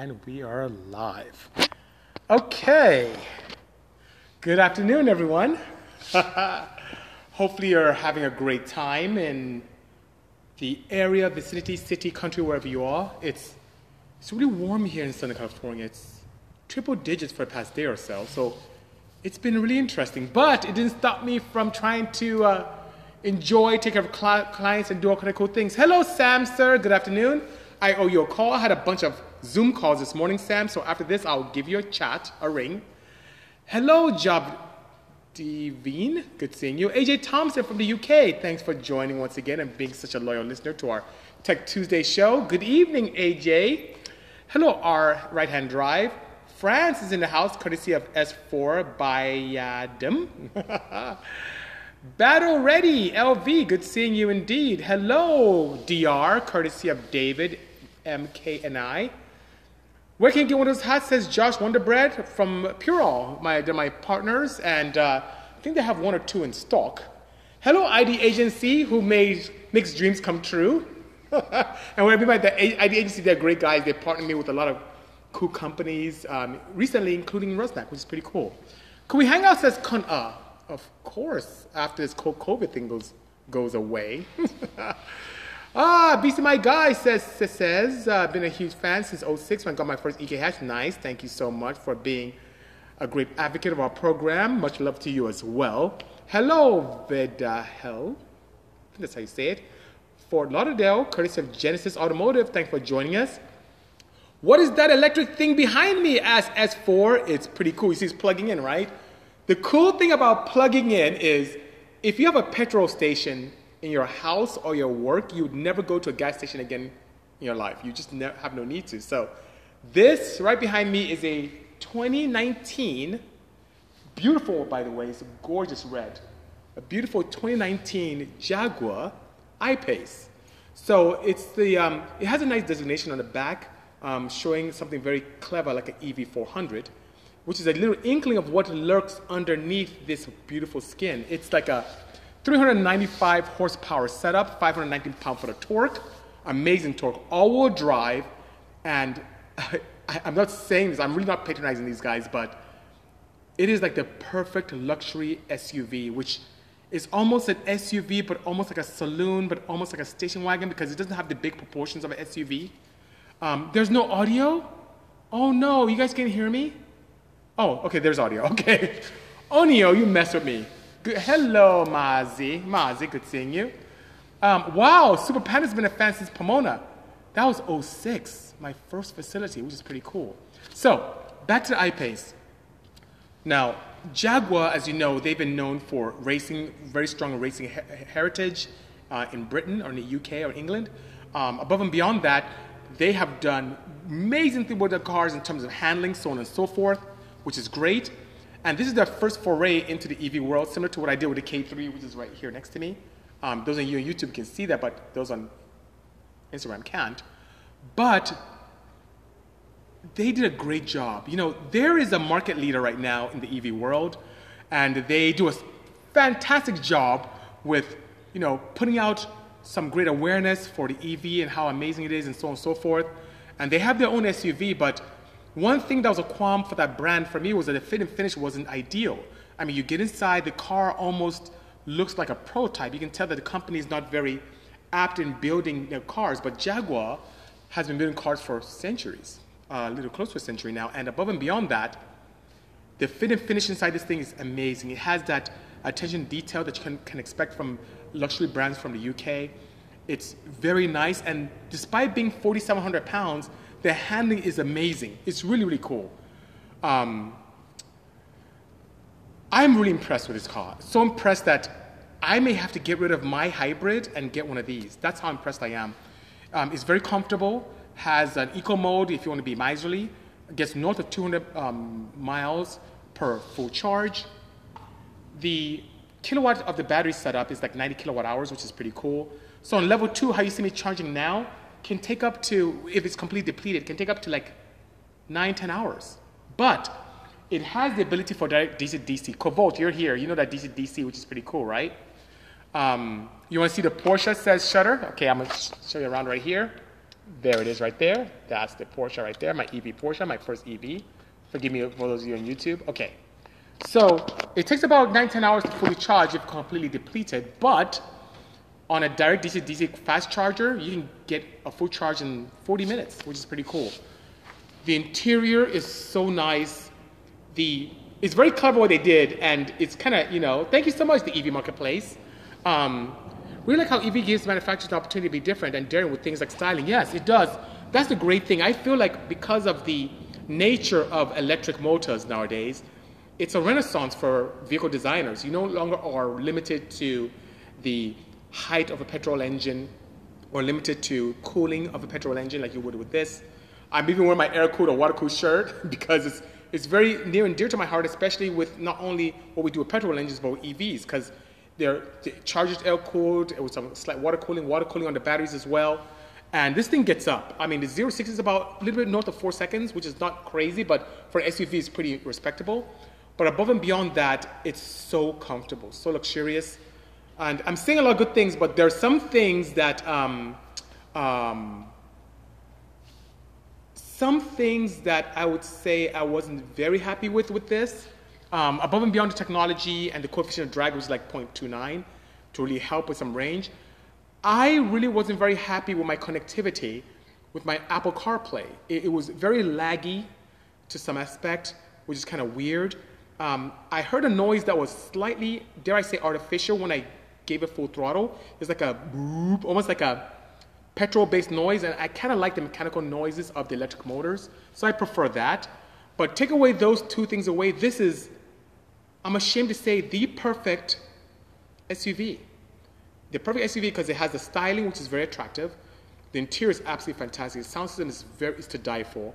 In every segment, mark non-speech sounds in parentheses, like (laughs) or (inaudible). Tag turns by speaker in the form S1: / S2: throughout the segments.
S1: And we are live. Okay. Good afternoon, everyone. (laughs) Hopefully, you're having a great time in the area, vicinity, city, country, wherever you are. It's, it's really warm here in Southern California. It's triple digits for the past day or so. So it's been really interesting. But it didn't stop me from trying to uh, enjoy, take care of cli- clients, and do all kind of cool things. Hello, Sam, sir. Good afternoon. I owe you a call. I had a bunch of Zoom calls this morning, Sam. So after this, I'll give you a chat, a ring. Hello, Job Devine. Good seeing you. AJ Thompson from the UK. Thanks for joining once again and being such a loyal listener to our Tech Tuesday show. Good evening, AJ. Hello, our right hand drive. France is in the house, courtesy of S4 by uh, Adam. (laughs) Battle ready, LV. Good seeing you indeed. Hello, DR, courtesy of David, MK, and I. Where can you get one of those hats? Says Josh Wonderbread from Purell. My, they're my partners, and uh, I think they have one or two in stock. Hello, ID agency who made makes dreams come true. (laughs) and what I mean by the ID agency, they're great guys. They partner me with a lot of cool companies, um, recently including Rusnak, which is pretty cool. Can we hang out? Says. Uh, of course, after this COVID thing goes goes away. (laughs) Ah, BC My Guy says, says, says uh, been a huge fan since 06 when I got my first EK hatch. Nice. Thank you so much for being a great advocate of our program. Much love to you as well. Hello, Veda Hell. That's how you say it. Fort Lauderdale, courtesy of Genesis Automotive. Thanks for joining us. What is that electric thing behind me? Asked S4. It's pretty cool. You see, it's plugging in, right? The cool thing about plugging in is if you have a petrol station in your house or your work, you would never go to a gas station again in your life. You just ne- have no need to. So, this right behind me is a 2019, beautiful by the way, it's a gorgeous red, a beautiful 2019 Jaguar I-Pace. So it's the, um, it has a nice designation on the back, um, showing something very clever like an EV400, which is a little inkling of what lurks underneath this beautiful skin. It's like a 395 horsepower setup, 519 pound foot of torque, amazing torque, all-wheel drive, and (laughs) I, am not saying this, I'm really not patronizing these guys, but it is like the perfect luxury SUV, which is almost an SUV, but almost like a saloon, but almost like a station wagon because it doesn't have the big proportions of an SUV. Um, there's no audio. Oh no, you guys can't hear me? Oh, okay, there's audio. (laughs) Okay. Onio, you mess with me. Good. Hello, Mazi. Mazi, good seeing you. Um, wow, Super Panda's been a fan since Pomona. That was 06, my first facility, which is pretty cool. So, back to the I-Pace. Now, Jaguar, as you know, they've been known for racing, very strong racing heritage uh, in Britain or in the UK or England. Um, above and beyond that, they have done amazing things with their cars in terms of handling, so on and so forth, which is great. And this is their first foray into the EV world, similar to what I did with the K3, which is right here next to me. Um, those you on YouTube can see that, but those on Instagram can't. But they did a great job. You know, there is a market leader right now in the EV world, and they do a fantastic job with, you know, putting out some great awareness for the EV and how amazing it is and so on and so forth. And they have their own SUV, but one thing that was a qualm for that brand for me was that the fit and finish wasn't ideal. I mean, you get inside, the car almost looks like a prototype. You can tell that the company is not very apt in building their cars, but Jaguar has been building cars for centuries, uh, a little close to a century now. And above and beyond that, the fit and finish inside this thing is amazing. It has that attention detail that you can, can expect from luxury brands from the UK. It's very nice, and despite being 4,700 pounds, the handling is amazing. It's really, really cool. Um, I'm really impressed with this car. So impressed that I may have to get rid of my hybrid and get one of these. That's how impressed I am. Um, it's very comfortable, has an eco mode if you want to be miserly, gets north of 200 um, miles per full charge. The kilowatt of the battery setup is like 90 kilowatt hours, which is pretty cool. So on level two, how you see me charging now, can take up to, if it's completely depleted, can take up to like nine, 10 hours. But it has the ability for direct DC DC. Covolt, you're here. You know that DC DC, which is pretty cool, right? Um, you want to see the Porsche says shutter? Okay, I'm going to show you around right here. There it is right there. That's the Porsche right there, my EV Porsche, my first EV. Forgive me for those of you on YouTube. Okay. So it takes about 9 10 hours to fully charge if completely depleted, but on a direct DC DC fast charger, you can get a full charge in 40 minutes, which is pretty cool. The interior is so nice. The it's very clever what they did, and it's kind of you know thank you so much the EV marketplace. Um, really like how EV gives manufacturers an opportunity to be different and daring with things like styling. Yes, it does. That's the great thing. I feel like because of the nature of electric motors nowadays, it's a renaissance for vehicle designers. You no longer are limited to the height of a petrol engine or limited to cooling of a petrol engine like you would with this. I'm even wearing my air-cooled or water-cooled shirt (laughs) because it's, it's very near and dear to my heart, especially with not only what we do with petrol engines, but with EVs, because they're, they're charged air-cooled, uh, with some slight water cooling, water cooling on the batteries as well. And this thing gets up. I mean, the 0 6 is about a little bit north of four seconds, which is not crazy, but for an SUV, it's pretty respectable. But above and beyond that, it's so comfortable, so luxurious. And I'm saying a lot of good things, but there are some things that, um, um, some things that I would say I wasn't very happy with with this. Um, above and beyond the technology and the coefficient of drag, is like 0.29 to really help with some range. I really wasn't very happy with my connectivity with my Apple CarPlay. It, it was very laggy to some aspect, which is kind of weird. Um, I heard a noise that was slightly, dare I say, artificial when I gave it full throttle. It's like a boop, almost like a petrol-based noise, and I kind of like the mechanical noises of the electric motors, so I prefer that. But take away those two things away, this is, I'm ashamed to say, the perfect SUV. The perfect SUV because it has the styling, which is very attractive. The interior is absolutely fantastic. The sound system is very is to die for.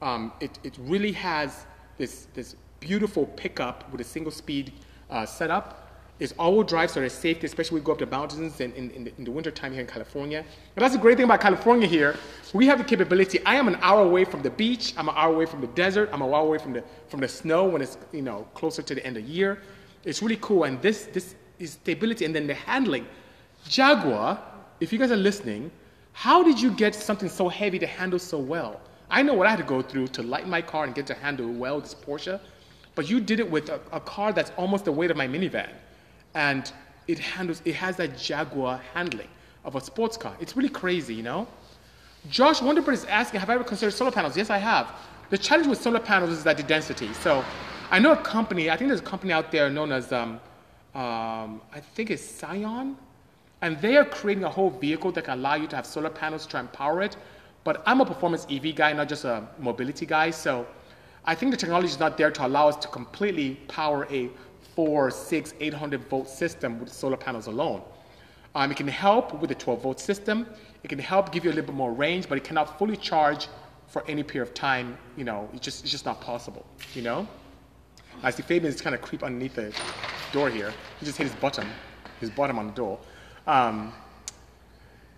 S1: Um, it, it really has this, this beautiful pickup with a single speed uh, setup. It's all-wheel drive, so there's safety, especially when we go up the mountains in, in, in, the, in the wintertime here in California. And that's the great thing about California here. We have the capability. I am an hour away from the beach. I'm an hour away from the desert. I'm an hour away from the, from the snow when it's you know closer to the end of the year. It's really cool. And this, this is stability. And then the handling. Jaguar, if you guys are listening, how did you get something so heavy to handle so well? I know what I had to go through to light my car and get to handle well this Porsche. But you did it with a, a car that's almost the weight of my minivan. And it handles, it has that Jaguar handling of a sports car. It's really crazy, you know? Josh Wonderbird is asking, have I ever considered solar panels? Yes, I have. The challenge with solar panels is that the density. So I know a company, I think there's a company out there known as, um, um, I think it's Sion, and they are creating a whole vehicle that can allow you to have solar panels to try and power it. But I'm a performance EV guy, not just a mobility guy, so I think the technology is not there to allow us to completely power a four, six, 800 volt system with solar panels alone. Um, it can help with the 12 volt system. It can help give you a little bit more range, but it cannot fully charge for any period of time. You know, it's just, it's just not possible, you know? I see Fabian is kind of creep underneath the door here. He just hit his bottom, his bottom on the door. Um,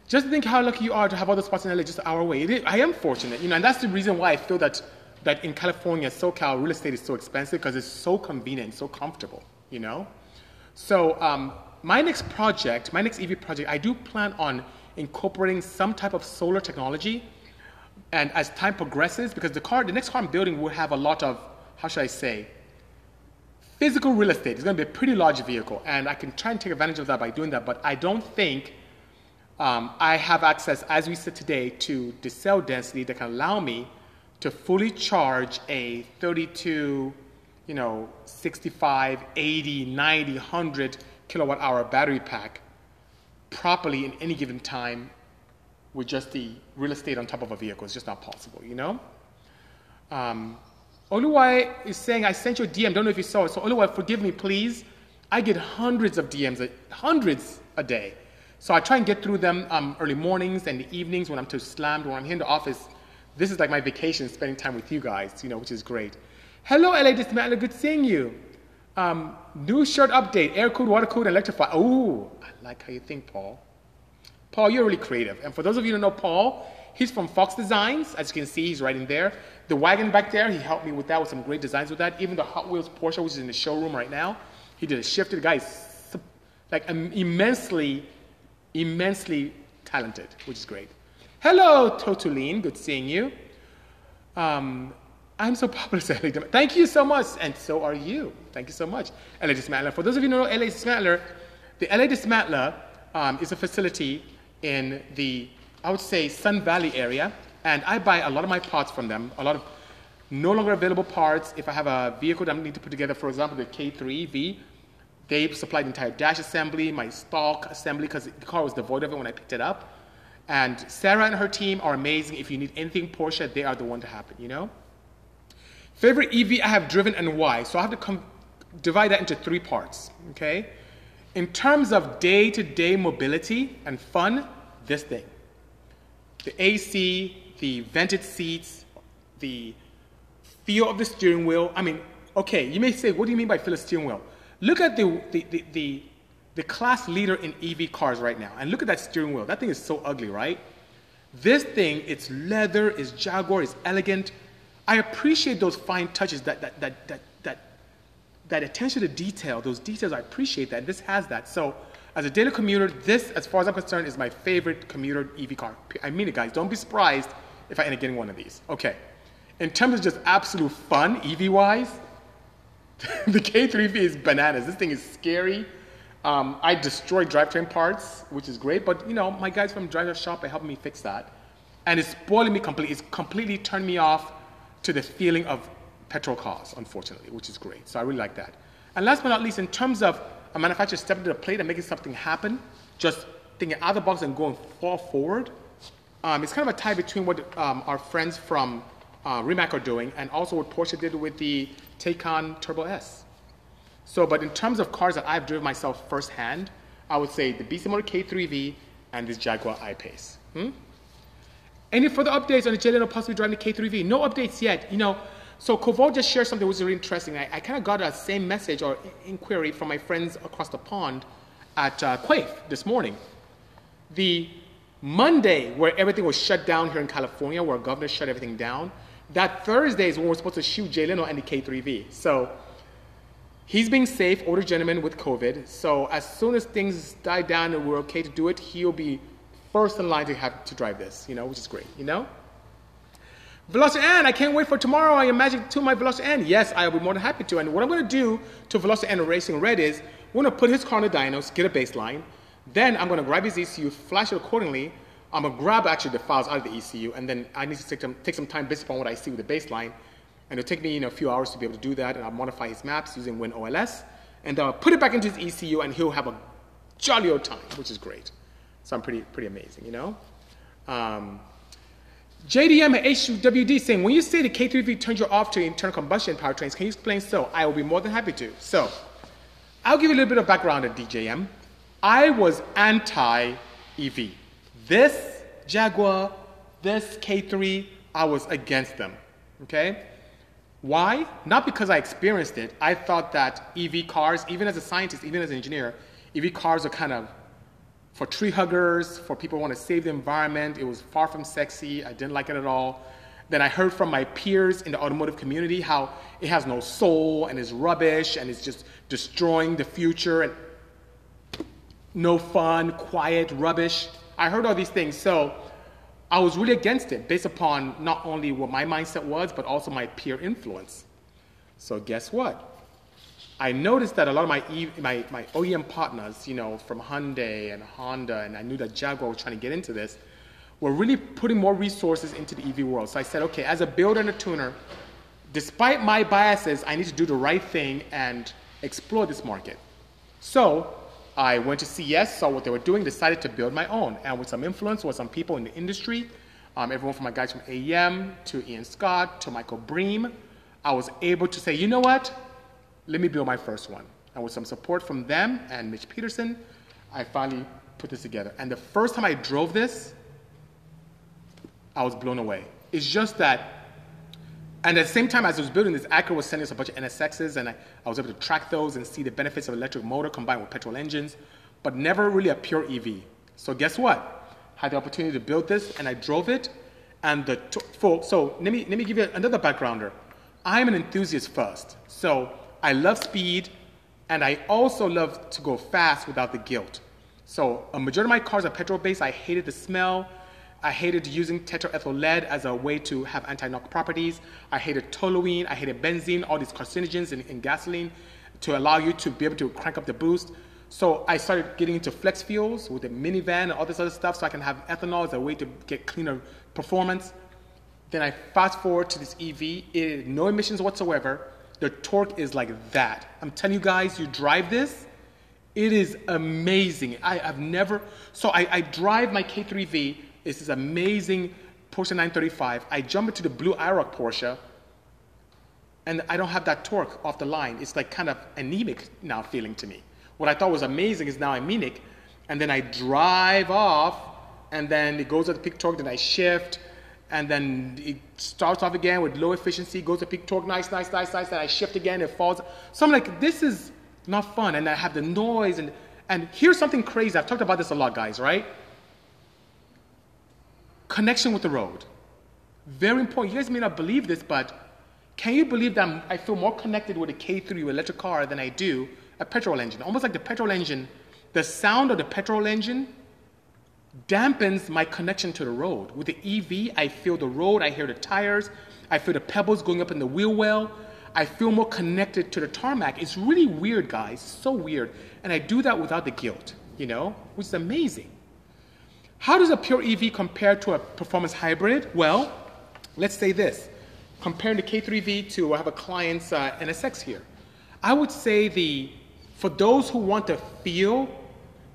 S1: just think how lucky you are to have all the spots in LA just an hour away. I am fortunate, you know, and that's the reason why I feel that that in California, SoCal, real estate is so expensive because it's so convenient, so comfortable, you know? So um, my next project, my next EV project, I do plan on incorporating some type of solar technology. And as time progresses, because the car, the next car I'm building will have a lot of, how should I say, physical real estate. It's going to be a pretty large vehicle, and I can try and take advantage of that by doing that. But I don't think um, I have access, as we said today, to the cell density that can allow me to fully charge a 32, you know, 65, 80, 90, 100 kilowatt hour battery pack properly in any given time with just the real estate on top of a vehicle. It's just not possible, you know? Um, Oluwai is saying, I sent you a DM, don't know if you saw it. So Oluwai, forgive me, please. I get hundreds of DMs, hundreds a day. So I try and get through them um, early mornings and the evenings when I'm too slammed, when I'm here in the office this is like my vacation, spending time with you guys, you know, which is great. Hello, LA Dismantle, good seeing you. Um, new shirt update, air cooled, water cooled, electrified. Oh, I like how you think, Paul. Paul, you're really creative. And for those of you who don't know Paul, he's from Fox Designs. As you can see, he's right in there. The wagon back there, he helped me with that, with some great designs with that. Even the Hot Wheels Porsche, which is in the showroom right now, he did a shift. The guy is like immensely, immensely talented, which is great. Hello, Totuline. Good seeing you. Um, I'm so (laughs) popular, Thank you so much, and so are you. Thank you so much, LA Dismantler. For those of you who know LA Dismantler, the LA Dismantler um, is a facility in the, I would say, Sun Valley area, and I buy a lot of my parts from them. A lot of no longer available parts. If I have a vehicle that I need to put together, for example, the K3V, they supplied the entire dash assembly, my stock assembly, because the car was devoid of it when I picked it up. And Sarah and her team are amazing. If you need anything Porsche, they are the one to happen, you know? Favorite EV I have driven and why? So I have to com- divide that into three parts, okay? In terms of day to day mobility and fun, this thing. The AC, the vented seats, the feel of the steering wheel. I mean, okay, you may say, what do you mean by feel of steering wheel? Look at the, the, the, the the class leader in EV cars right now. And look at that steering wheel. That thing is so ugly, right? This thing, it's leather, it's Jaguar, it's elegant. I appreciate those fine touches, that, that, that, that, that, that attention to detail, those details, I appreciate that. This has that. So, as a daily commuter, this, as far as I'm concerned, is my favorite commuter EV car. I mean it, guys. Don't be surprised if I end up getting one of these. Okay. In terms of just absolute fun, EV wise, (laughs) the K3V is bananas. This thing is scary. Um, I destroy drivetrain parts, which is great, but you know, my guys from Driver Shop are helping me fix that. And it's spoiling me completely. It's completely turned me off to the feeling of petrol cars, unfortunately, which is great. So I really like that. And last but not least, in terms of a manufacturer stepping to the plate and making something happen, just thinking out of the box and going far forward, um, it's kind of a tie between what um, our friends from uh, Rimac are doing and also what Porsche did with the Taycan Turbo S. So, but in terms of cars that I've driven myself firsthand, I would say the Bisimoto K3V and this Jaguar I-Pace. Hmm? Any further updates on the Jay Leno possibly driving the K3V? No updates yet. You know, so Kovo just shared something which was really interesting. I, I kind of got a same message or inquiry from my friends across the pond at uh, this morning. The Monday, where everything was shut down here in California, where governor shut everything down, that Thursday is when we're supposed to shoot Jay Leno and the K3V. So He's being safe, older gentleman with COVID. So as soon as things die down and we're okay to do it, he'll be first in line to have to drive this, you know, which is great, you know? Velocity N, I can't wait for tomorrow. I imagine to my Velocity N. Yes, I'll be more than happy to. And what I'm going to do to Velocity N Racing Red is we're going to put his car on the dynos, get a baseline. Then I'm going to grab his ECU, flash it accordingly. I'm going to grab actually the files out of the ECU, and then I need to take some, take some time based upon what I see with the baseline and it'll take me you know, a few hours to be able to do that. And I'll modify his maps using WinOLS. And I'll put it back into his ECU, and he'll have a jolly old time, which is great. So I'm pretty, pretty amazing, you know? Um, JDM at HWD saying, when you say the K3V turns you off to internal combustion powertrains, can you explain so? I will be more than happy to. So, I'll give you a little bit of background at DJM. I was anti EV. This Jaguar, this K3, I was against them. Okay? Why? Not because I experienced it. I thought that EV cars, even as a scientist, even as an engineer, EV cars are kind of for tree huggers, for people who want to save the environment. It was far from sexy. I didn't like it at all. Then I heard from my peers in the automotive community how it has no soul and is rubbish and it's just destroying the future and no fun, quiet, rubbish. I heard all these things. So I was really against it based upon not only what my mindset was, but also my peer influence. So guess what? I noticed that a lot of my, my, my OEM partners, you know, from Hyundai and Honda, and I knew that Jaguar was trying to get into this, were really putting more resources into the EV world. So I said, okay, as a builder and a tuner, despite my biases, I need to do the right thing and explore this market. So I went to CES, saw what they were doing, decided to build my own. And with some influence with some people in the industry, um, everyone from my guys from AEM to Ian Scott to Michael Bream, I was able to say, you know what? Let me build my first one. And with some support from them and Mitch Peterson, I finally put this together. And the first time I drove this, I was blown away. It's just that and at the same time, as I was building this, Acura was sending us a bunch of NSXs, and I, I was able to track those and see the benefits of electric motor combined with petrol engines, but never really a pure EV. So guess what? Had the opportunity to build this, and I drove it. And the for, so let me let me give you another backgrounder. I'm an enthusiast first, so I love speed, and I also love to go fast without the guilt. So a majority of my cars are petrol based. I hated the smell. I hated using tetraethyl lead as a way to have anti-knock properties. I hated toluene. I hated benzene, all these carcinogens in, in gasoline to allow you to be able to crank up the boost. So I started getting into flex fuels with the minivan and all this other stuff so I can have ethanol as a way to get cleaner performance. Then I fast forward to this EV, it, no emissions whatsoever. The torque is like that. I'm telling you guys, you drive this, it is amazing. I, have never, so I, I drive my K3V, it's this amazing Porsche 935. I jump into the blue IROC Porsche, and I don't have that torque off the line. It's like kind of anemic now feeling to me. What I thought was amazing is now anemic, and then I drive off, and then it goes at the peak torque, then I shift, and then it starts off again with low efficiency, goes to peak torque, nice, nice, nice, nice, then I shift again, it falls. So I'm like, this is not fun, and I have the noise, and, and here's something crazy. I've talked about this a lot, guys, right? Connection with the road. Very important. You guys may not believe this, but can you believe that i feel more connected with a K3 electric car than I do a petrol engine? Almost like the petrol engine, the sound of the petrol engine dampens my connection to the road. With the EV, I feel the road, I hear the tires, I feel the pebbles going up in the wheel well. I feel more connected to the tarmac. It's really weird, guys. So weird. And I do that without the guilt, you know, which is amazing. How does a pure EV compare to a performance hybrid? Well, let's say this. Comparing the K3V to, I have a client's uh, NSX here. I would say the, for those who want to feel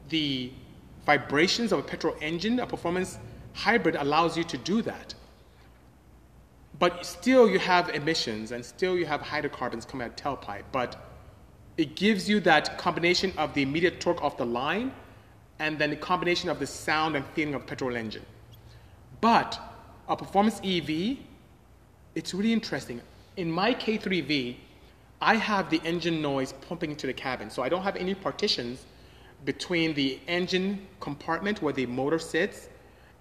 S1: the vibrations of a petrol engine, a performance hybrid allows you to do that. But still you have emissions and still you have hydrocarbons coming out of tailpipe. But it gives you that combination of the immediate torque off the line and then the combination of the sound and feeling of petrol engine. But a performance EV, it's really interesting. In my K3V, I have the engine noise pumping into the cabin. So I don't have any partitions between the engine compartment where the motor sits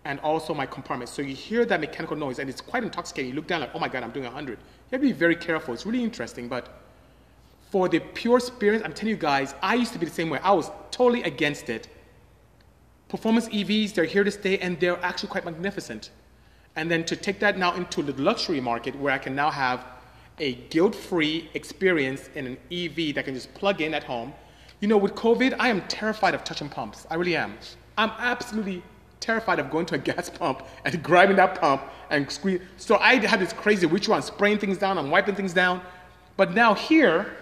S1: and also my compartment. So you hear that mechanical noise, and it's quite intoxicating. You look down like, oh my God, I'm doing 100. You have to be very careful. It's really interesting, but for the pure experience, I'm telling you guys, I used to be the same way. I was totally against it. Performance EVs, they're here to stay, and they're actually quite magnificent. And then to take that now into the luxury market where I can now have a guilt-free experience in an EV that can just plug in at home. You know, with COVID, I am terrified of touching pumps. I really am. I'm absolutely terrified of going to a (laughs) gas pump and grabbing that pump and squeeze. So I had this crazy ritual on spraying things down, I'm wiping things down. But now here,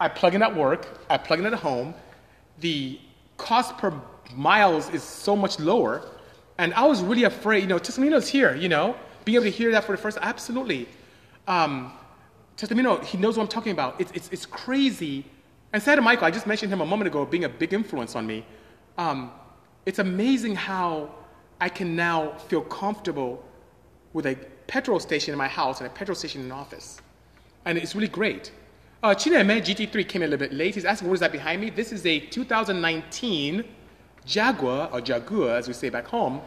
S1: I plug in at work, I plug in at home. The cost per miles is so much lower. And I was really afraid, you know, Testamino's here, you know, being able to hear that for the first, absolutely. Um, he knows what I'm talking about. It's, it's, it's crazy. And Santa Michael, I just mentioned him a moment ago being a big influence on me. Um, it's amazing how I can now feel comfortable with a petrol station in my house and a petrol station in the office. And it's really great. Uh, Chineme GT3 came a little bit late. He's asking, what is that behind me? This is a 2019 Jaguar, or Jaguar as we say back home,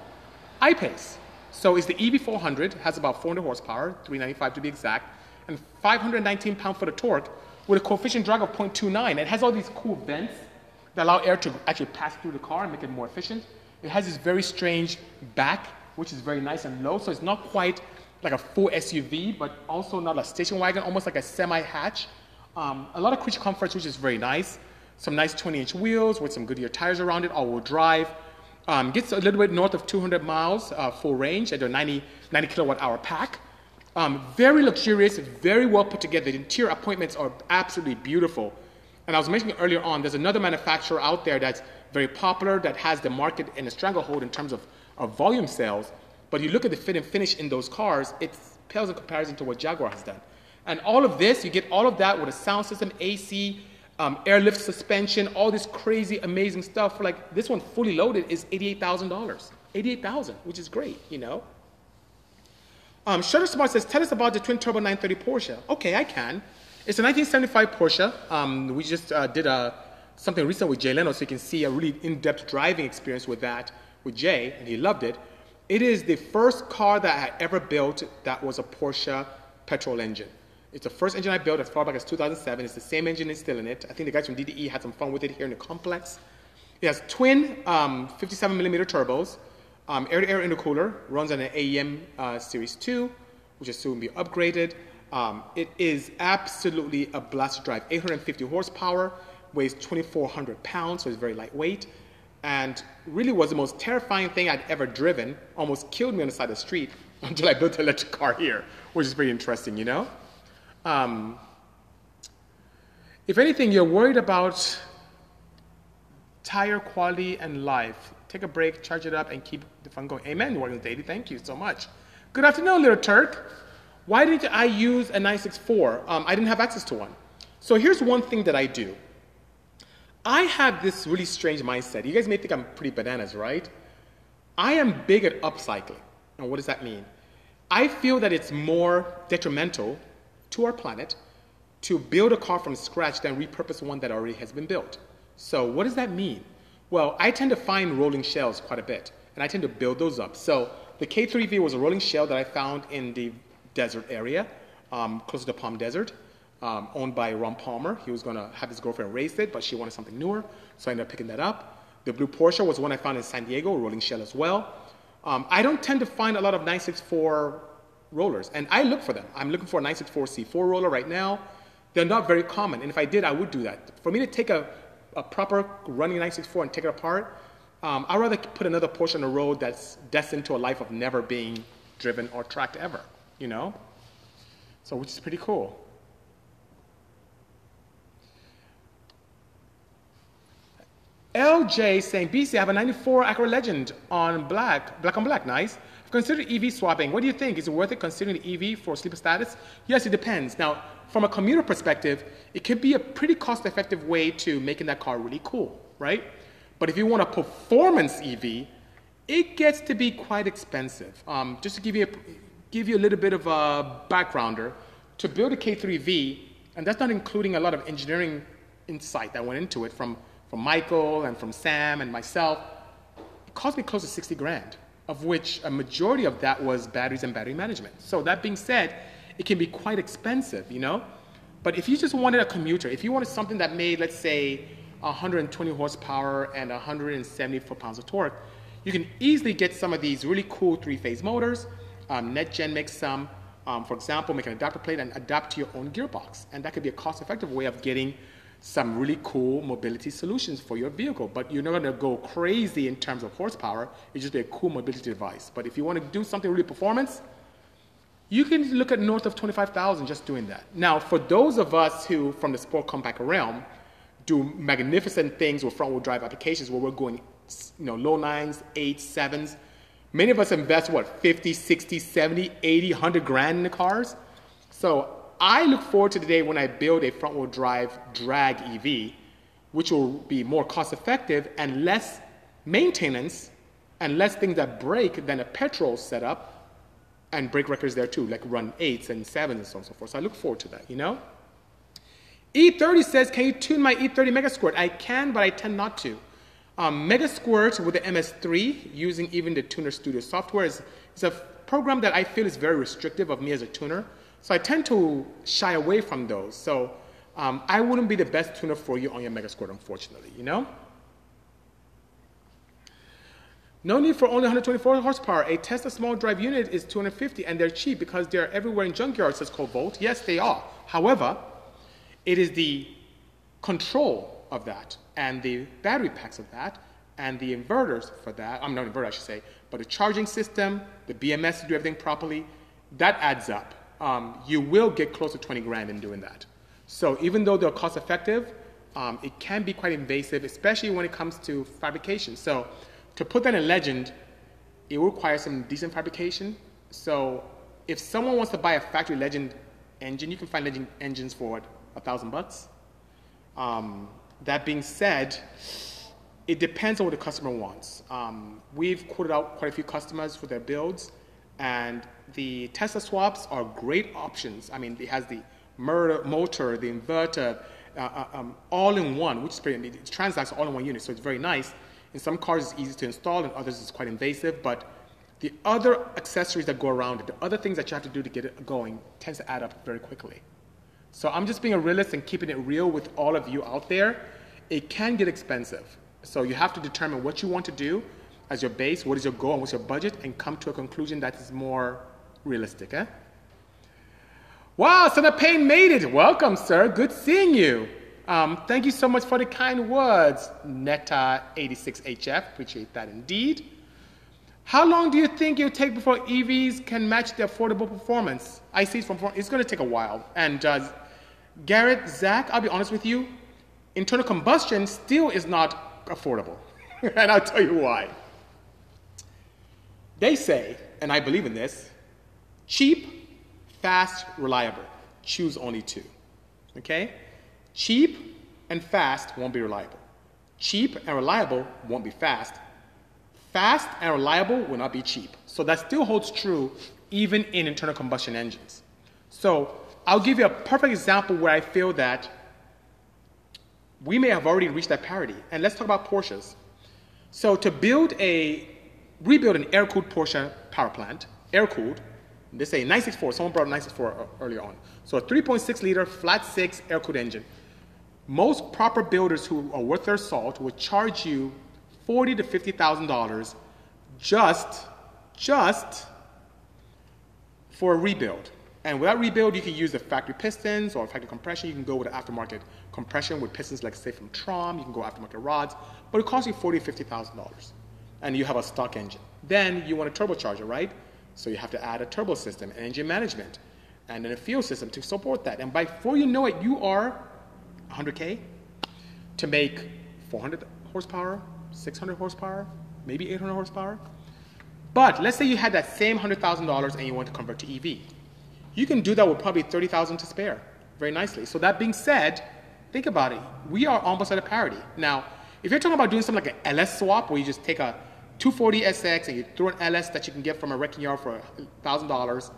S1: I-Pace. So it's the EV400, has about 400 horsepower, 395 to be exact, and 519 pound-foot of torque with a coefficient drag of 0.29. It has all these cool vents that allow air to actually pass through the car and make it more efficient. It has this very strange back, which is very nice and low, so it's not quite like a full SUV, but also not a station wagon, almost like a semi-hatch. Um, a lot of creature comforts, which is very nice. Some nice 20-inch wheels with some Goodyear tires around it, all-wheel drive. Um, gets a little bit north of 200 miles uh, full range at a 90, 90 kilowatt hour pack. Um, very luxurious, very well put together. The interior appointments are absolutely beautiful. And I was mentioning earlier on, there's another manufacturer out there that's very popular, that has the market in a stranglehold in terms of, of volume sales. But you look at the fit and finish in those cars, it pales in comparison to what Jaguar has done. And all of this, you get all of that with a sound system, AC, um, airlift suspension, all this crazy, amazing stuff. Like this one fully loaded is $88,000. 88,000, which is great, you know. Um, Shuttersmart says, tell us about the twin turbo 930 Porsche. Okay, I can. It's a 1975 Porsche. Um, we just uh, did a, something recent with Jay Leno, so you can see a really in-depth driving experience with that with Jay, and he loved it. It is the first car that I ever built that was a Porsche petrol engine. It's the first engine I built as far back as 2007. It's the same engine that's still in it. I think the guys from DDE had some fun with it here in the complex. It has twin um, 57 millimeter turbos, Um, air-to-air intercooler runs on an AEM uh, Series 2, which is soon to be upgraded. Um, it is absolutely a blast to drive. 850 horsepower, weighs 2,400 pounds, so it's very lightweight. And really was the most terrifying thing I'd ever driven. Almost killed me on the side of the street (laughs) until I built an electric car here, which is pretty interesting, you know? Um, if anything, you're worried about tire quality and life, take a break, charge it up, and keep the fun going. Amen, Morgan Daily. Thank you so much. Good afternoon, little Turk. Why didn't I use a 964? Um, I didn't have access to one. So here's one thing that I do. I have this really strange mindset. You guys may think I'm pretty bananas, right? I am big at upcycling. And what does that mean? I feel that it's more detrimental to our planet to build a car from scratch than repurpose one that already has been built. So what does that mean? Well, I tend to find rolling shells quite a bit, and I tend to build those up. So the K3V was a rolling shell that I found in the desert area, um, close to the Palm Desert, um, owned by Ron Palmer. He was going to have his girlfriend race it, but she wanted something newer, so I ended up picking that up. The blue Porsche was one I found in San Diego, a rolling shell as well. Um, I don't tend to find a lot of 964 rollers, and I look for them. I'm looking for a 964 C4 roller right now. They're not very common, and if I did, I would do that. For me to take a, a proper running 964 and take it apart, um, I'd rather put another Porsche on the road that's destined to a life of never being driven or tracked ever, you know? So, which is pretty cool. LJ saying, BC, I have a 94 Acura Legend on black, black on black, nice. I've EV swapping. What do you think? Is it worth it considering the EV for sleeper status? Yes, it depends. Now, from a commuter perspective, it could be a pretty cost-effective way to making that car really cool, right? But if you want a performance EV, it gets to be quite expensive. Um, just to give you, a, give you a little bit of a backgrounder, to build a K3V, and that's not including a lot of engineering insight that went into it from from Michael and from Sam and myself, it cost me close to 60 grand, of which a majority of that was batteries and battery management. So that being said, it can be quite expensive, you know? But if you just wanted a commuter, if you wanted something that made, let's say, 120 horsepower and 170 foot-pounds of torque, you can easily get some of these really cool three-phase motors. Um, NetGain makes some. Um, for example, make an adapter plate and adapt to your own gearbox. And that could be a cost-effective way of getting some really cool mobility solutions for your vehicle. But you're not going to go crazy in terms of horsepower. It's just a cool mobility device. But if you want to do something really performance, you can look at north of 25,000 just doing that. Now, for those of us who, from the sport compact realm, do magnificent things with front-wheel drive applications where we're going, you know, low nines, eights, sevens. Many of us invest, what, 50, 60, 70, 80, 100 grand in the cars. So I look forward to the day when I build a front wheel drive drag EV, which will be more cost effective and less maintenance and less things that break than a petrol setup and break records there too, like run eights and sevens and so on and so forth. So I look forward to that, you know? E30 says, can you tune my E30 Megasquirt? I can, but I tend not to. Um, Megasquirt with the MS3 using even the Tuner Studio software is, is a program that I feel is very restrictive of me as a tuner. So I tend to shy away from those. So um, I wouldn't be the best tuner for you on your Megasquirt, unfortunately, you know? No need for only 124 horsepower. A Tesla small drive unit is 250 and they're cheap because they're everywhere in junkyards, says Volt. Yes, they are. However, it is the control of that and the battery packs of that and the inverters for that, I'm not an inverter, I should say, but the charging system, the BMS to do everything properly, that adds up um, you will get close to 20 grand in doing that. So even though they're cost effective, um, it can be quite invasive, especially when it comes to fabrication. So to put that in Legend, it requires some decent fabrication. So if someone wants to buy a factory Legend engine, you can find Legend engines for a thousand bucks. Um, that being said, it depends on what the customer wants. Um, we've quoted out quite a few customers for their builds, and the Tesla swaps are great options. I mean, it has the motor, the inverter, uh, uh, um, all in one, which is pretty, it transacts all in one unit, so it's very nice. In some cars, it's easy to install, and others, it's quite invasive. But the other accessories that go around it, the other things that you have to do to get it going, tends to add up very quickly. So I'm just being a realist and keeping it real with all of you out there. It can get expensive. So you have to determine what you want to do as your base, what is your goal and what's your budget, and come to a conclusion that is more realistic. Eh? Wow, Senator Payne made it. Welcome, sir. Good seeing you. Um, thank you so much for the kind words, Netta86HF. Appreciate that indeed. How long do you think it'll take before EVs can match the affordable performance? I see from it's going to take a while. And uh, Garrett, Zach, I'll be honest with you, internal combustion still is not affordable. (laughs) and I'll tell you why. They say, and I believe in this, cheap, fast, reliable. Choose only two. Okay? Cheap and fast won't be reliable. Cheap and reliable won't be fast. Fast and reliable will not be cheap. So that still holds true even in internal combustion engines. So I'll give you a perfect example where I feel that we may have already reached that parity. And let's talk about Porsches. So to build a, rebuild an air-cooled Porsche power plant, air-cooled, they say 964, someone brought a 964 uh, earlier on. So a 3.6 liter flat six air-cooled engine. Most proper builders who are worth their salt would charge you forty to fifty thousand dollars just just for a rebuild. And with that rebuild, you can use the factory pistons or factory compression. You can go with aftermarket compression with pistons like say from Trom. You can go aftermarket rods, but it costs you forty, fifty thousand dollars, and you have a stock engine. Then you want a turbocharger, right? So you have to add a turbo system, and engine management, and then a fuel system to support that. And before you know it, you are 100k to make 400 horsepower, 600 horsepower, maybe 800 horsepower. But let's say you had that same $100,000 and you want to convert to EV. You can do that with probably 30,000 to spare very nicely. So that being said, think about it. We are almost at a parity. Now, if you're talking about doing something like an LS swap where you just take a 240 SX and you throw an LS that you can get from a wrecking yard for $1,000,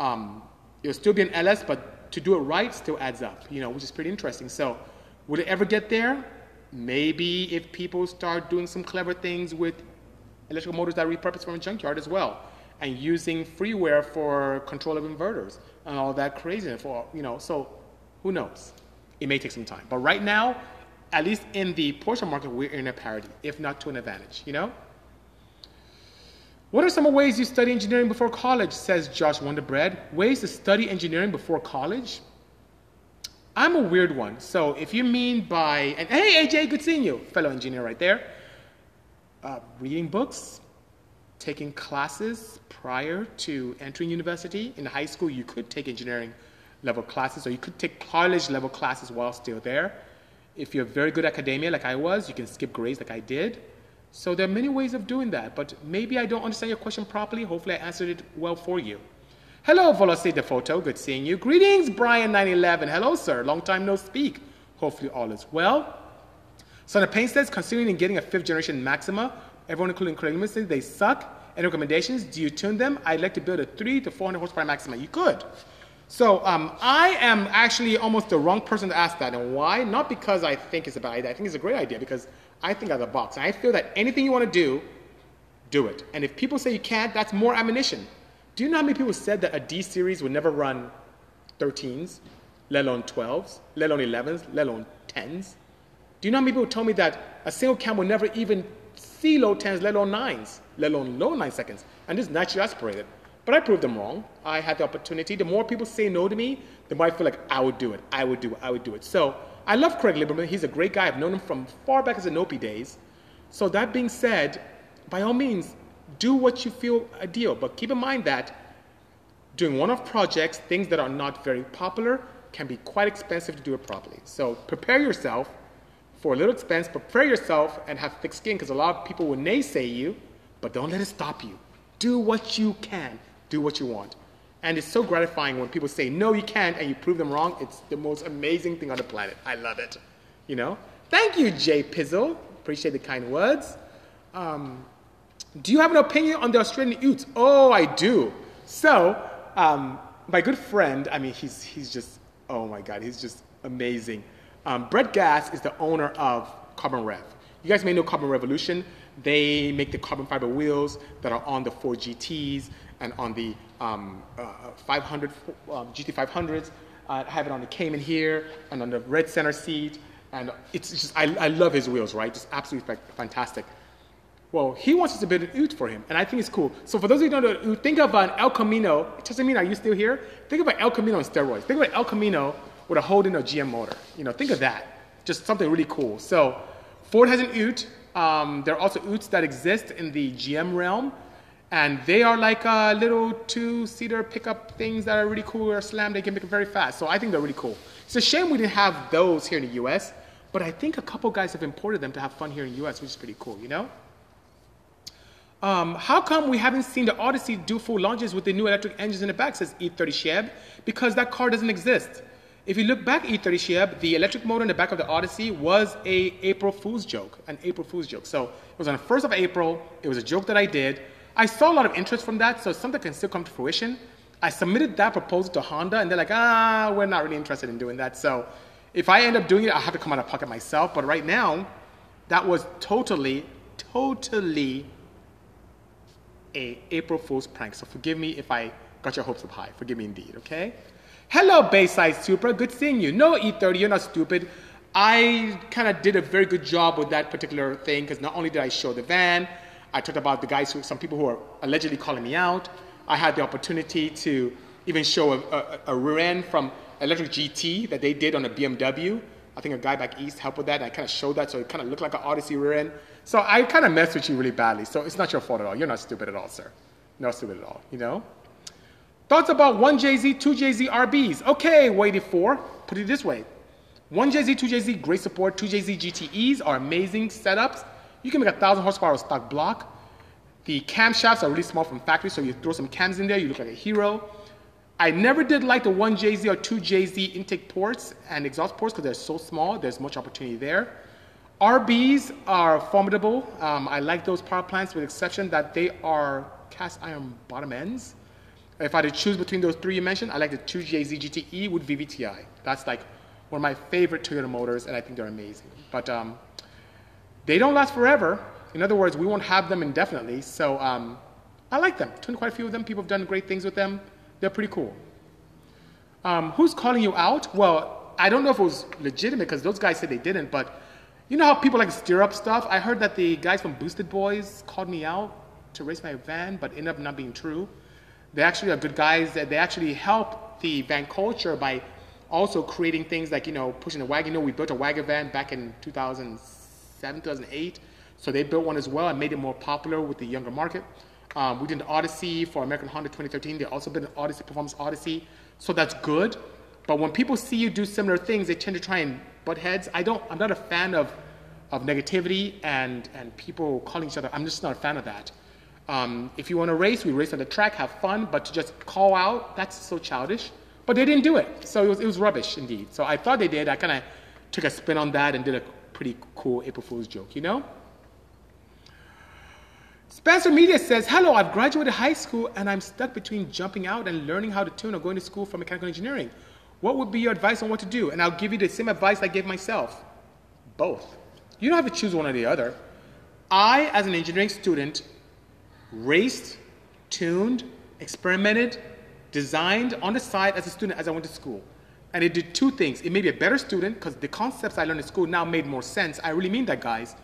S1: um, it'll still be an LS, but to do it right still adds up, you know, which is pretty interesting. So would it ever get there? Maybe if people start doing some clever things with electrical motors that are repurposed from a junkyard as well, and using freeware for control of inverters and all that craziness for you know. So who knows? It may take some time, but right now, at least in the Porsche market, we're in a parity, if not to an advantage. You know. What are some ways you study engineering before college? Says Josh Wonderbread. Ways to study engineering before college? I'm a weird one. So if you mean by, and hey, AJ, good seeing you, fellow engineer right there. Uh, reading books, taking classes prior to entering university. In high school, you could take engineering level classes, or you could take college level classes while still there. If you're very good at academia, like I was, you can skip grades like I did. So there are many ways of doing that, but maybe I don't understand your question properly. Hopefully, I answered it well for you. Hello, Velocity the Photo. Good seeing you. Greetings, Brian911. Hello, sir. Long time no speak. Hopefully, all is well. Son of Pain says, considering in getting a fifth generation Maxima, everyone, including Craig says they suck. Any recommendations? Do you tune them? I'd like to build a 3 to 400 horsepower Maxima. You could. So um, I am actually almost the wrong person to ask that. And why? Not because I think it's a bad idea. I think it's a great idea because I think out of the box. I feel that anything you want to do, do it. And if people say you can't, that's more ammunition. Do you know how many people said that a D series would never run 13s, let alone 12s, let alone 11s, let alone 10s? Do you know how many people told me that a single cam would never even see low 10s, let alone 9s, let alone low 9 seconds, and this is naturally aspirated? But I proved them wrong. I had the opportunity. The more people say no to me, the more I feel like I would do it. I would do it. I would do it. So I love Craig Lieberman. He's a great guy. I've known him from far back as the Nopi days. So that being said, by all means, do what you feel ideal, but keep in mind that doing one-off projects, things that are not very popular, can be quite expensive to do it properly. So prepare yourself for a little expense, prepare yourself and have thick skin because a lot of people will naysay you, but don't let it stop you. Do what you can, do what you want. And it's so gratifying when people say, no, you can't, and you prove them wrong. It's the most amazing thing on the planet. I love it. You know? Thank you, Jay Pizzle. Appreciate the kind words. Um, do you have an opinion on the Australian Utes? Oh, I do. So, um, my good friend, I mean, he's, he's just, oh my God, he's just amazing. Um, Brett Gass is the owner of Carbon Rev. You guys may know Carbon Revolution. They make the carbon fiber wheels that are on the Ford GTs and on the um, uh, 500 um, GT500s. I have it on the Cayman here and on the red center seat. And it's just, I, I love his wheels, right? Just absolutely fantastic. Well, he wants us to build an ute for him, and I think it's cool. So for those of you who don't know, think of an El Camino. Chesamina, are you still here? Think of an El Camino on steroids. Think of an El Camino with a Holden or GM motor. You know, think of that. Just something really cool. So Ford has an ute. Um, there are also utes that exist in the GM realm, and they are like uh, little two-seater pickup things that are really cool or slam. They can make it very fast. So I think they're really cool. It's a shame we didn't have those here in the U.S., but I think a couple guys have imported them to have fun here in the U.S., which is pretty cool. You know. Um, how come we haven't seen the Odyssey do full launches with the new electric engines in the back, says E30 Sheb? Because that car doesn't exist. If you look back, E30 Sheb, the electric motor in the back of the Odyssey was a April Fool's joke, an April Fool's joke. So it was on the 1st of April. It was a joke that I did. I saw a lot of interest from that, so something can still come to fruition. I submitted that proposal to Honda, and they're like, ah, we're not really interested in doing that. So if I end up doing it, I'll have to come out of pocket myself. But right now, that was totally, totally a April Fool's prank. So forgive me if I got your hopes up high. Forgive me indeed, okay? Hello, Bayside Supra. Good seeing you. No, E30, you're not stupid. I kind of did a very good job with that particular thing because not only did I show the van, I talked about the guys, who, some people who are allegedly calling me out. I had the opportunity to even show a, a, a rear end from Electric GT that they did on a BMW. I think a guy back east helped with that. I kind of showed that, so it kind of looked like an Odyssey rear end. So I kind of messed with you really badly. So it's not your fault at all. You're not stupid at all, sir. Not stupid at all, you know? Thoughts about 1JZ, 2JZ RBs. Okay, waited for. Put it this way. 1JZ, 2JZ, great support. 2JZ GTEs are amazing setups. You can make a 1,000 horsepower stock block. The camshafts are really small from factory, so you throw some cams in there, you look like a hero. I never did like the 1JZ or 2JZ intake ports and exhaust ports because they're so small, there's much opportunity there. RBs are formidable. Um, I like those power plants with exception that they are cast iron bottom ends. If I had to choose between those three you mentioned, I like the 2JZ GTE with VVTi. That's like one of my favorite Toyota motors, and I think they're amazing. But um, they don't last forever. In other words, we won't have them indefinitely. So um, I like them. Tuned quite a few of them. People have done great things with them. They're pretty cool. Um, who's calling you out? Well, I don't know if it was legitimate because those guys said they didn't, but you know how people like stir up stuff? I heard that the guys from Boosted Boys called me out to race my van, but ended up not being true. They actually are good guys. that They actually help the van culture by also creating things like, you know, pushing a wagon. You know, we built a wagon van back in 2007, 2008. So they built one as well and made it more popular with the younger market. Um, we did an Odyssey for American Honda 2013. They also built an Odyssey, Performance Odyssey. So that's good. But when people see you do similar things, they tend to try and butt heads. I don't. I'm not a fan of of negativity and and people calling each other. I'm just not a fan of that. Um, if you want to race, we race on the track, have fun. But to just call out, that's so childish. But they didn't do it, so it was it was rubbish indeed. So I thought they did. I kind of took a spin on that and did a pretty cool April Fool's joke, you know. Spencer Media says, Hello, I've graduated high school and I'm stuck between jumping out and learning how to tune or going to school for mechanical engineering. What would be your advice on what to do? And I'll give you the same advice I gave myself both. You don't have to choose one or the other. I, as an engineering student, raced, tuned, experimented, designed on the side as a student as I went to school. And it did two things. It made me a better student because the concepts I learned in school now made more sense. I really mean that, guys.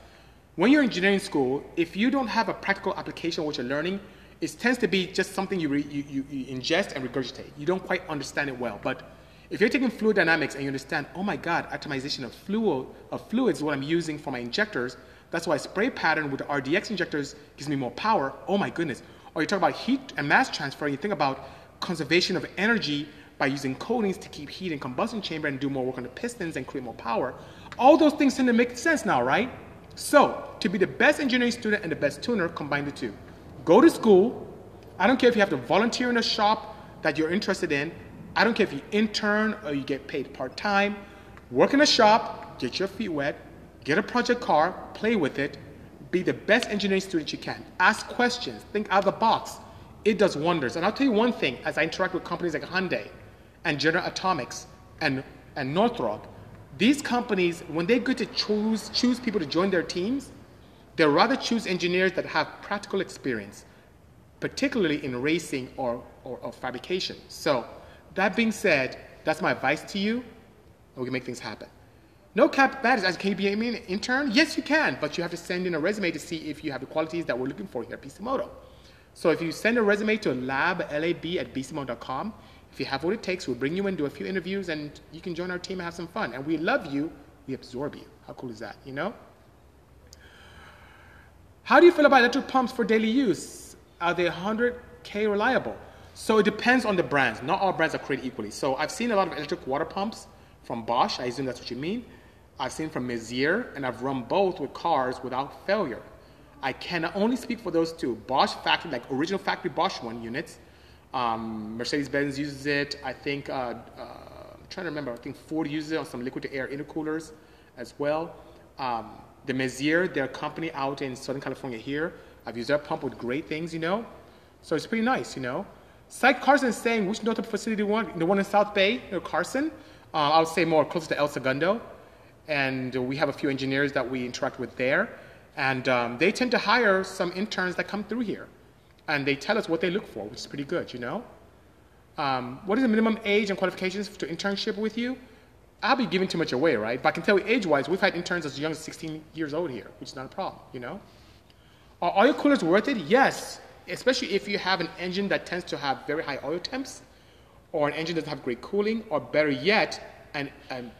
S1: When you're in engineering school, if you don't have a practical application of what you're learning, it tends to be just something you, re, you, you, you ingest and regurgitate. You don't quite understand it well. But if you're taking fluid dynamics and you understand, oh my God, atomization of, fluid, of fluids is what I'm using for my injectors, that's why spray pattern with the RDX injectors gives me more power. Oh my goodness. Or you talk about heat and mass transfer, and you think about conservation of energy by using coatings to keep heat in combustion chamber and do more work on the pistons and create more power. All those things tend to make sense now, right? So, to be the best engineering student and the best tuner, combine the two. Go to school. I don't care if you have to volunteer in a shop that you're interested in I don't care if you intern or you get paid part time, work in a shop, get your feet wet, get a project car, play with it, be the best engineering student you can. Ask questions, think out of the box. It does wonders. And I'll tell you one thing as I interact with companies like Hyundai and General Atomics and, and Northrop, these companies, when they get to choose, choose people to join their teams, they rather choose engineers that have practical experience, particularly in racing or, or, or fabrication. So that being said, that's my advice to you, we can make things happen. No cap badges. As can you be an intern? Yes, you can, but you have to send in a resume to see if you have the qualities that we're looking for here at Bisimoto. So if you send a resume to lab, L-A-B at bisimoto.com, if you have what it takes, we'll bring you in, do a few interviews, and you can join our team and have some fun. And we love you, we absorb you. How cool is that, you know? How do you feel about electric pumps for daily use? Are they 100K reliable? So it depends on the brands. Not all brands are created equally. So I've seen a lot of electric water pumps from Bosch. I assume that's what you mean. I've seen from Meziere, and I've run both with cars without failure. I can only speak for those two. Bosch factory, like original factory Bosch one units. Um, Mercedes-Benz uses it. I think, uh, uh, I'm trying to remember, I think Ford uses it on some liquid to air intercoolers as well. Um, the Meziere, their company out in Southern California here, I've used their pump with great things, you know. So it's pretty nice, you know. Site Carson is saying, which notable facility you want? The one in South Bay, or Carson? Uh, I would say more closer to El Segundo. And we have a few engineers that we interact with there. And um, they tend to hire some interns that come through here. And they tell us what they look for, which is pretty good, you know. Um, what is the minimum age and qualifications to internship with you? I'll be giving too much away, right? But I can tell you age-wise, we've had interns as young as 16 years old here, which is not a problem, you know. Are oil coolers worth it? Yes especially if you have an engine that tends to have very high oil temps, or an engine that doesn't have great cooling, or better yet, an, an,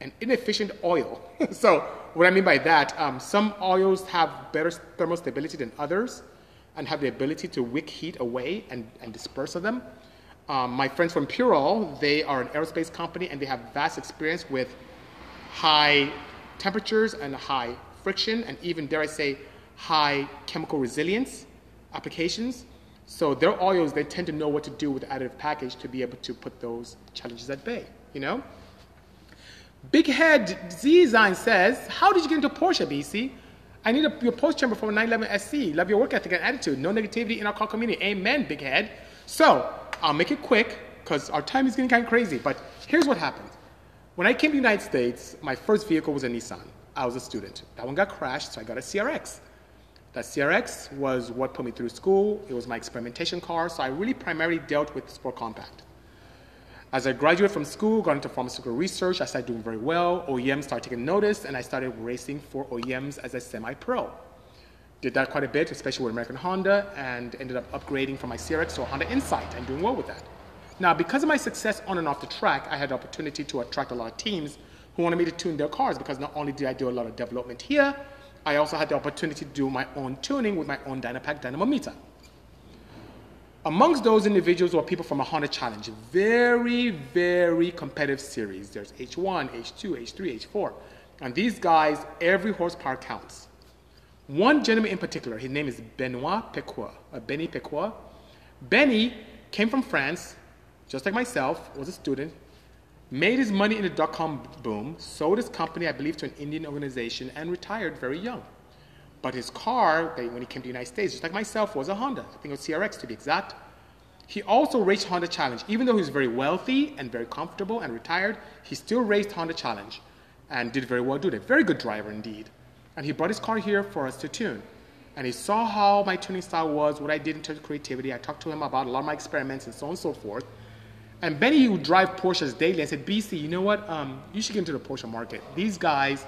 S1: an inefficient oil. (laughs) so what I mean by that, um, some oils have better thermal stability than others and have the ability to wick heat away and, and disperse of them. Um, my friends from Purol, they are an aerospace company and they have vast experience with high temperatures and high friction and even, dare I say, high chemical resilience applications. So their oils, they tend to know what to do with the additive package to be able to put those challenges at bay, you know? Big Head Z Design says, how did you get into Porsche, BC? I need a, your post chamber for 911 SC. Love your work ethic and attitude. No negativity in our car community. Amen, Big Head. So I'll make it quick because our time is getting kind of crazy. But here's what happened. When I came to the United States, my first vehicle was a Nissan. I was a student. That one got crashed, so I got a CRX. That CRX was what put me through school. It was my experimentation car, so I really primarily dealt with sport compact. As I graduated from school, got into pharmaceutical research, I started doing very well. OEMs started taking notice, and I started racing for OEMs as a semi-pro. Did that quite a bit, especially with American Honda, and ended up upgrading from my CRX to a Honda Insight and doing well with that. Now, because of my success on and off the track, I had the opportunity to attract a lot of teams who wanted me to tune their cars because not only did I do a lot of development here, I also had the opportunity to do my own tuning with my own Dynapack dynamometer. Amongst those individuals were people from a Honda Challenge, very, very competitive series. There's H1, H2, H3, H4. And these guys, every horsepower counts. One gentleman in particular, his name is Benoit Pecois, uh, Benny Pecois. Benny came from France, just like myself, was a student, made his money in the dot com boom, sold his company, I believe, to an Indian organization, and retired very young. But his car, when he came to the United States, just like myself, was a Honda. I think it was CRX to be exact. He also raced Honda Challenge. Even though he was very wealthy and very comfortable and retired, he still raced Honda Challenge and did very well doing it. Very good driver indeed. And he brought his car here for us to tune. And he saw how my tuning style was, what I did in terms of creativity. I talked to him about a lot of my experiments and so on and so forth. And Benny would drive Porsches daily. I said, BC, you know what? Um, you should get into the Porsche market. These guys,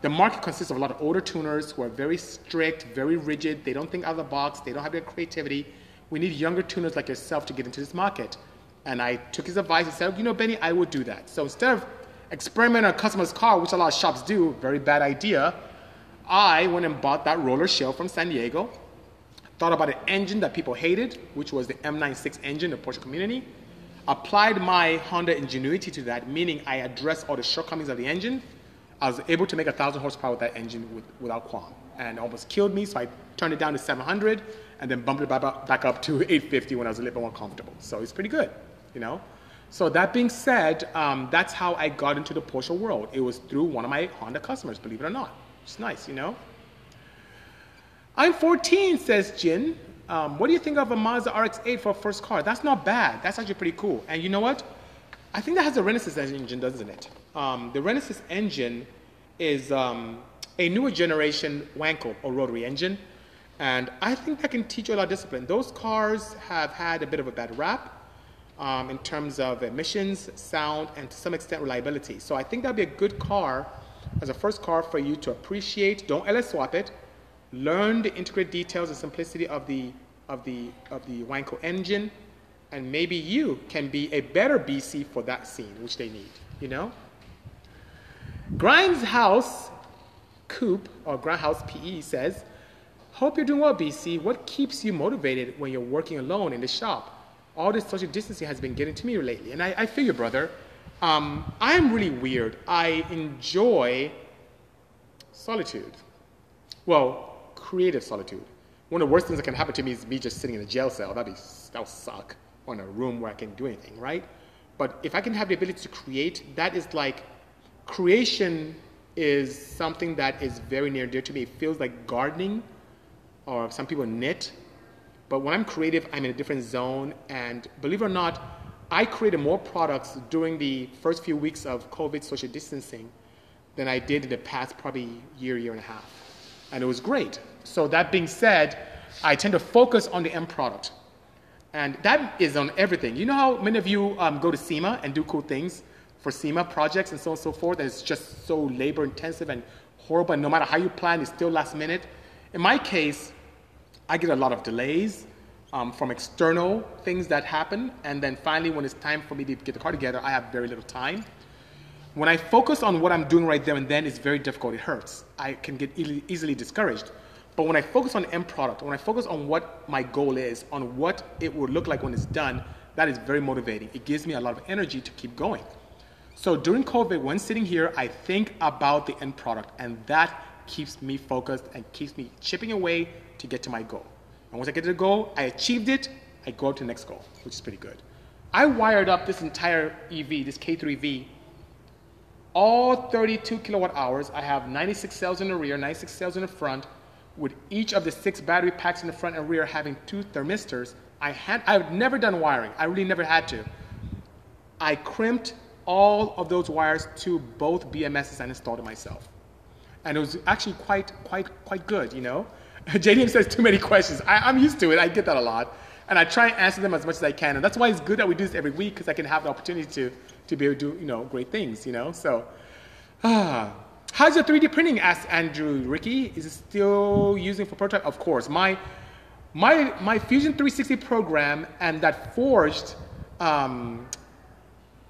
S1: the market consists of a lot of older tuners who are very strict, very rigid. They don't think out of the box. They don't have their creativity. We need younger tuners like yourself to get into this market. And I took his advice and said, you know, Benny, I would do that. So instead of experimenting on a customer's car, which a lot of shops do, very bad idea, I went and bought that roller shell from San Diego, thought about an engine that people hated, which was the M96 engine, the Porsche community, applied my Honda ingenuity to that, meaning I addressed all the shortcomings of the engine. I was able to make a thousand horsepower with that engine with, without qualm, and almost killed me. So I turned it down to 700, and then bumped it back up to 850 when I was a little bit more comfortable. So it's pretty good, you know. So that being said, um, that's how I got into the Porsche world. It was through one of my Honda customers, believe it or not. It's nice, you know. I'm 14, says Jin. Um, what do you think of a Mazda RX-8 for a first car? That's not bad. That's actually pretty cool. And you know what? I think that has a Renesis engine, doesn't it? Um, the Renesis engine is um, a newer generation Wankel or rotary engine. And I think that can teach you a lot of discipline. Those cars have had a bit of a bad rap um, in terms of emissions, sound, and to some extent reliability. So I think that'd be a good car as a first car for you to appreciate. Don't LS swap it. Learn the intricate details and simplicity of the of the of the Wankel engine, and maybe you can be a better BC for that scene, which they need. You know. Grimes House Coop or Grindhouse PE says, "Hope you're doing well, BC. What keeps you motivated when you're working alone in the shop? All this social distancing has been getting to me lately, and I, I feel you, brother." Um, I'm really weird. I enjoy solitude. Well, creative solitude. One of the worst things that can happen to me is me just sitting in a jail cell. That'd be, that'll suck. Or in a room where I can do anything, right? But if I can have the ability to create, that is like creation is something that is very near dear to me. It feels like gardening, or some people knit. But when I'm creative, I'm in a different zone. And believe it or not, I created more products during the first few weeks of COVID social distancing than I did in the past probably year, year and a half. And it was great. So that being said, I tend to focus on the end product. And that is on everything. You know how many of you um, go to SEMA and do cool things for SEMA projects and so on and so forth, and it's just so labor intensive and horrible, and no matter how you plan, it's still last minute. In my case, I get a lot of delays um, from external things that happen. And then finally, when it's time for me to get the car together, I have very little time. When I focus on what I'm doing right there and then, it's very difficult. It hurts. I can get e- easily discouraged. But when I focus on end product, when I focus on what my goal is, on what it will look like when it's done, that is very motivating. It gives me a lot of energy to keep going. So during COVID, when sitting here, I think about the end product, and that keeps me focused and keeps me chipping away to get to my goal. And once I get to the goal, I achieved it, I go to the next goal, which is pretty good. I wired up this entire EV, this K3V, all 32 kilowatt hours. I have 96 cells in the rear, 96 cells in the front, with each of the six battery packs in the front and rear having two thermistors. I had, I've never done wiring. I really never had to. I crimped all of those wires to both BMSs and installed it myself. And it was actually quite, quite, quite good, you know? (laughs) JDM says too many questions. I, am used to it. I get that a lot. And I try and answer them as much as I can. And that's why it's good that we do this every week because I can have the opportunity to, to be able to do, you know, great things, you know? So, (sighs) ah. How's your 3D printing? asked Andrew Ricky. Is it still using for prototype? Of course. My, my, my Fusion 360 program and that forged um,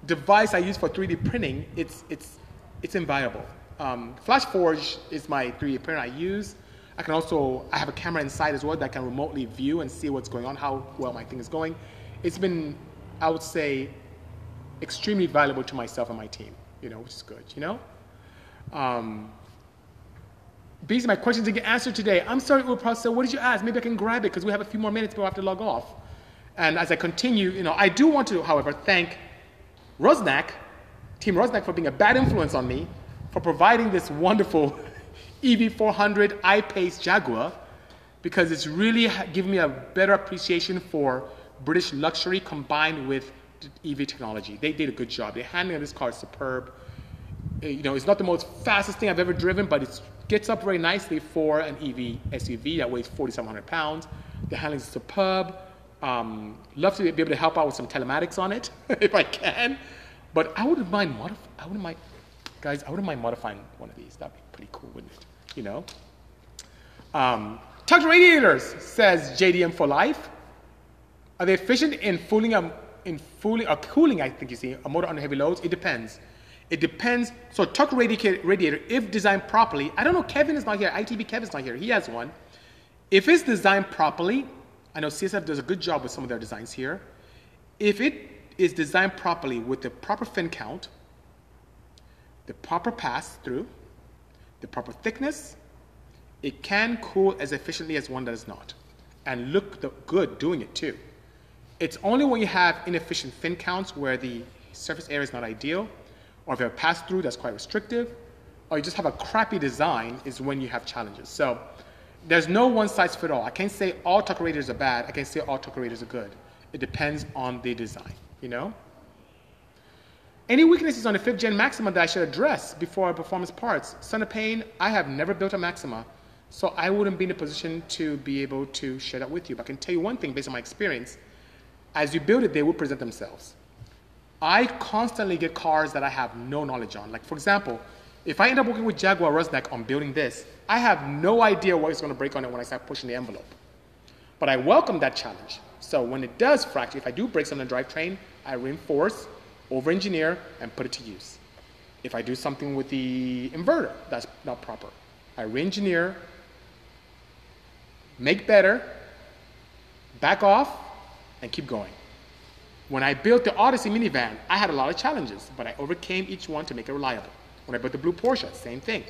S1: device I use for 3D printing, it's, it's, it's inviolable. Um, FlashForge is my 3D printer I use. I can also, I have a camera inside as well that can remotely view and see what's going on, how well my thing is going. It's been, I would say, extremely valuable to myself and my team, you know, which is good, you know? Um, are my questions to get answered today. I'm sorry, Urpal, so what did you ask? Maybe I can grab it because we have a few more minutes before I have to log off. And as I continue, you know, I do want to, however, thank Rusnak, Team Rusnak, for being a bad influence on me, for providing this wonderful (laughs) EV400 I-Pace Jaguar because it's really given me a better appreciation for British luxury combined with EV technology. They did a good job. The handling of this car is superb. Uh, you know, it's not the most fastest thing I've ever driven, but it gets up very nicely for an EV SUV that weighs 4,700 pounds. The handling is superb. Um, love to be able to help out with some telematics on it (laughs) if I can. But I wouldn't mind modif- I wouldn't mind, guys, I wouldn't mind modifying one of these. That'd be pretty cool, wouldn't it? you know. Um, radiators, says JDM for life. Are they efficient in fooling, a, in fooling or cooling, I think you see, a motor under heavy loads? It depends. It depends. So tuck radiator, if designed properly, I don't know, Kevin is not here. ITB Kevin's not here. He has one. If it's designed properly, I know CSF does a good job with some of their designs here. If it is designed properly with the proper fin count, the proper pass through, the proper thickness, it can cool as efficiently as one that is not and look the, good doing it too. It's only when you have inefficient fin counts where the surface area is not ideal, or if you have a pass through that's quite restrictive, or you just have a crappy design is when you have challenges. So there's no one size fit all. I can't say all tucker radiators are bad. I can't say all tucker radiators are good. It depends on the design, you know? Any weaknesses on the fifth gen Maxima that I should address before I performance parts? Son of Pain, I have never built a Maxima, so I wouldn't be in a position to be able to share that with you. But I can tell you one thing based on my experience. As you build it, they will present themselves. I constantly get cars that I have no knowledge on. Like, for example, If I end up working with Jaguar Rusnak on building this, I have no idea what is going to break on it when I start pushing the envelope. But I welcome that challenge. So when it does fracture, if I do break something on the drivetrain, I reinforce, over-engineer, and put it to use. If I do something with the inverter that's not proper, I re-engineer, make better, back off, and keep going. When I built the Odyssey minivan, I had a lot of challenges, but I overcame each one to make it reliable. When I built the Blue Porsche, same thing.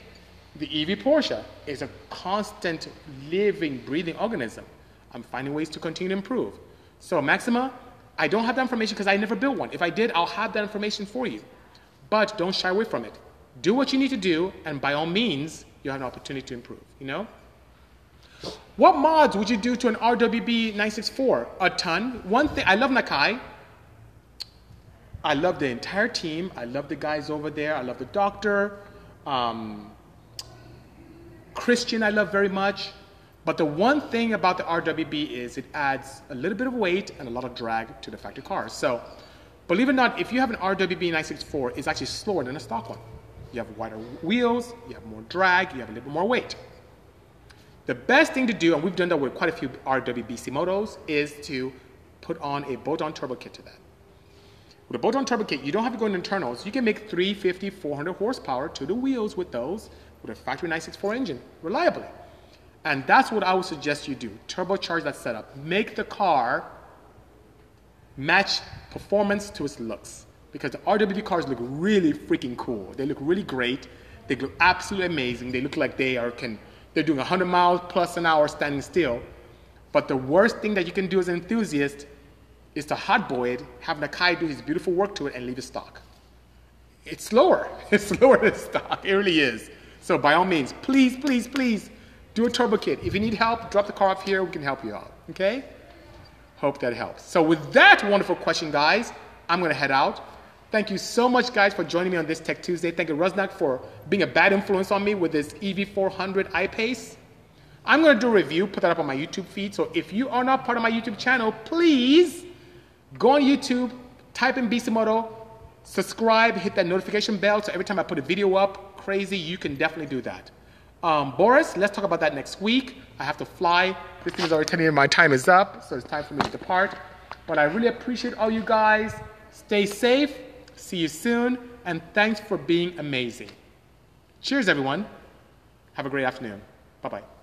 S1: The EV Porsche is a constant living, breathing organism. I'm finding ways to continue to improve. So Maxima, I don't have that information because I never built one. If I did, I'll have that information for you. But don't shy away from it. Do what you need to do, and by all means, you have an opportunity to improve, you know? What mods would you do to an RWB 964? A ton. One thing, I love Nakai. I love the entire team. I love the guys over there. I love the doctor. Um, Christian, I love very much. But the one thing about the RWB is it adds a little bit of weight and a lot of drag to the factory cars. So, believe it or not, if you have an RWB 964, it's actually slower than a stock one. You have wider wheels, you have more drag, you have a little bit more weight. The best thing to do, and we've done that with quite a few RWBC motos, is to put on a bolt-on turbo kit to that. With a bolt-on turbo kit, you don't have to go into internals. You can make 350, 400 horsepower to the wheels with those with a factory 964 engine reliably. And that's what I would suggest you do. Turbocharge that setup. Make the car match performance to its looks. Because the RWB cars look really freaking cool. They look really great. They look absolutely amazing. They look like they are can they're doing 100 miles plus an hour standing still. But the worst thing that you can do as an enthusiast is to hotboy it, have Nakai do his beautiful work to it, and leave it stock. It's slower. (laughs) It's slower than stock. It really is. So by all means, please, please, please do a turbo kit. If you need help, drop the car off here. We can help you out. Okay? Hope that helps. So with that wonderful question, guys, I'm going to head out. Thank you so much, guys, for joining me on this Tech Tuesday. Thank you, Rusnak, for being a bad influence on me with this EV400 I-Pace. I'm going to do a review, put that up on my YouTube feed. So if you are not part of my YouTube channel, please go on YouTube, type in Bisimoto, subscribe, hit that notification bell so every time I put a video up, crazy, you can definitely do that. Um, Boris, let's talk about that next week. I have to fly. This thing is already telling me my time is up, so it's time for me to depart. But I really appreciate all you guys. Stay safe. See you soon. And thanks for being amazing. Cheers, everyone. Have a great afternoon. Bye bye.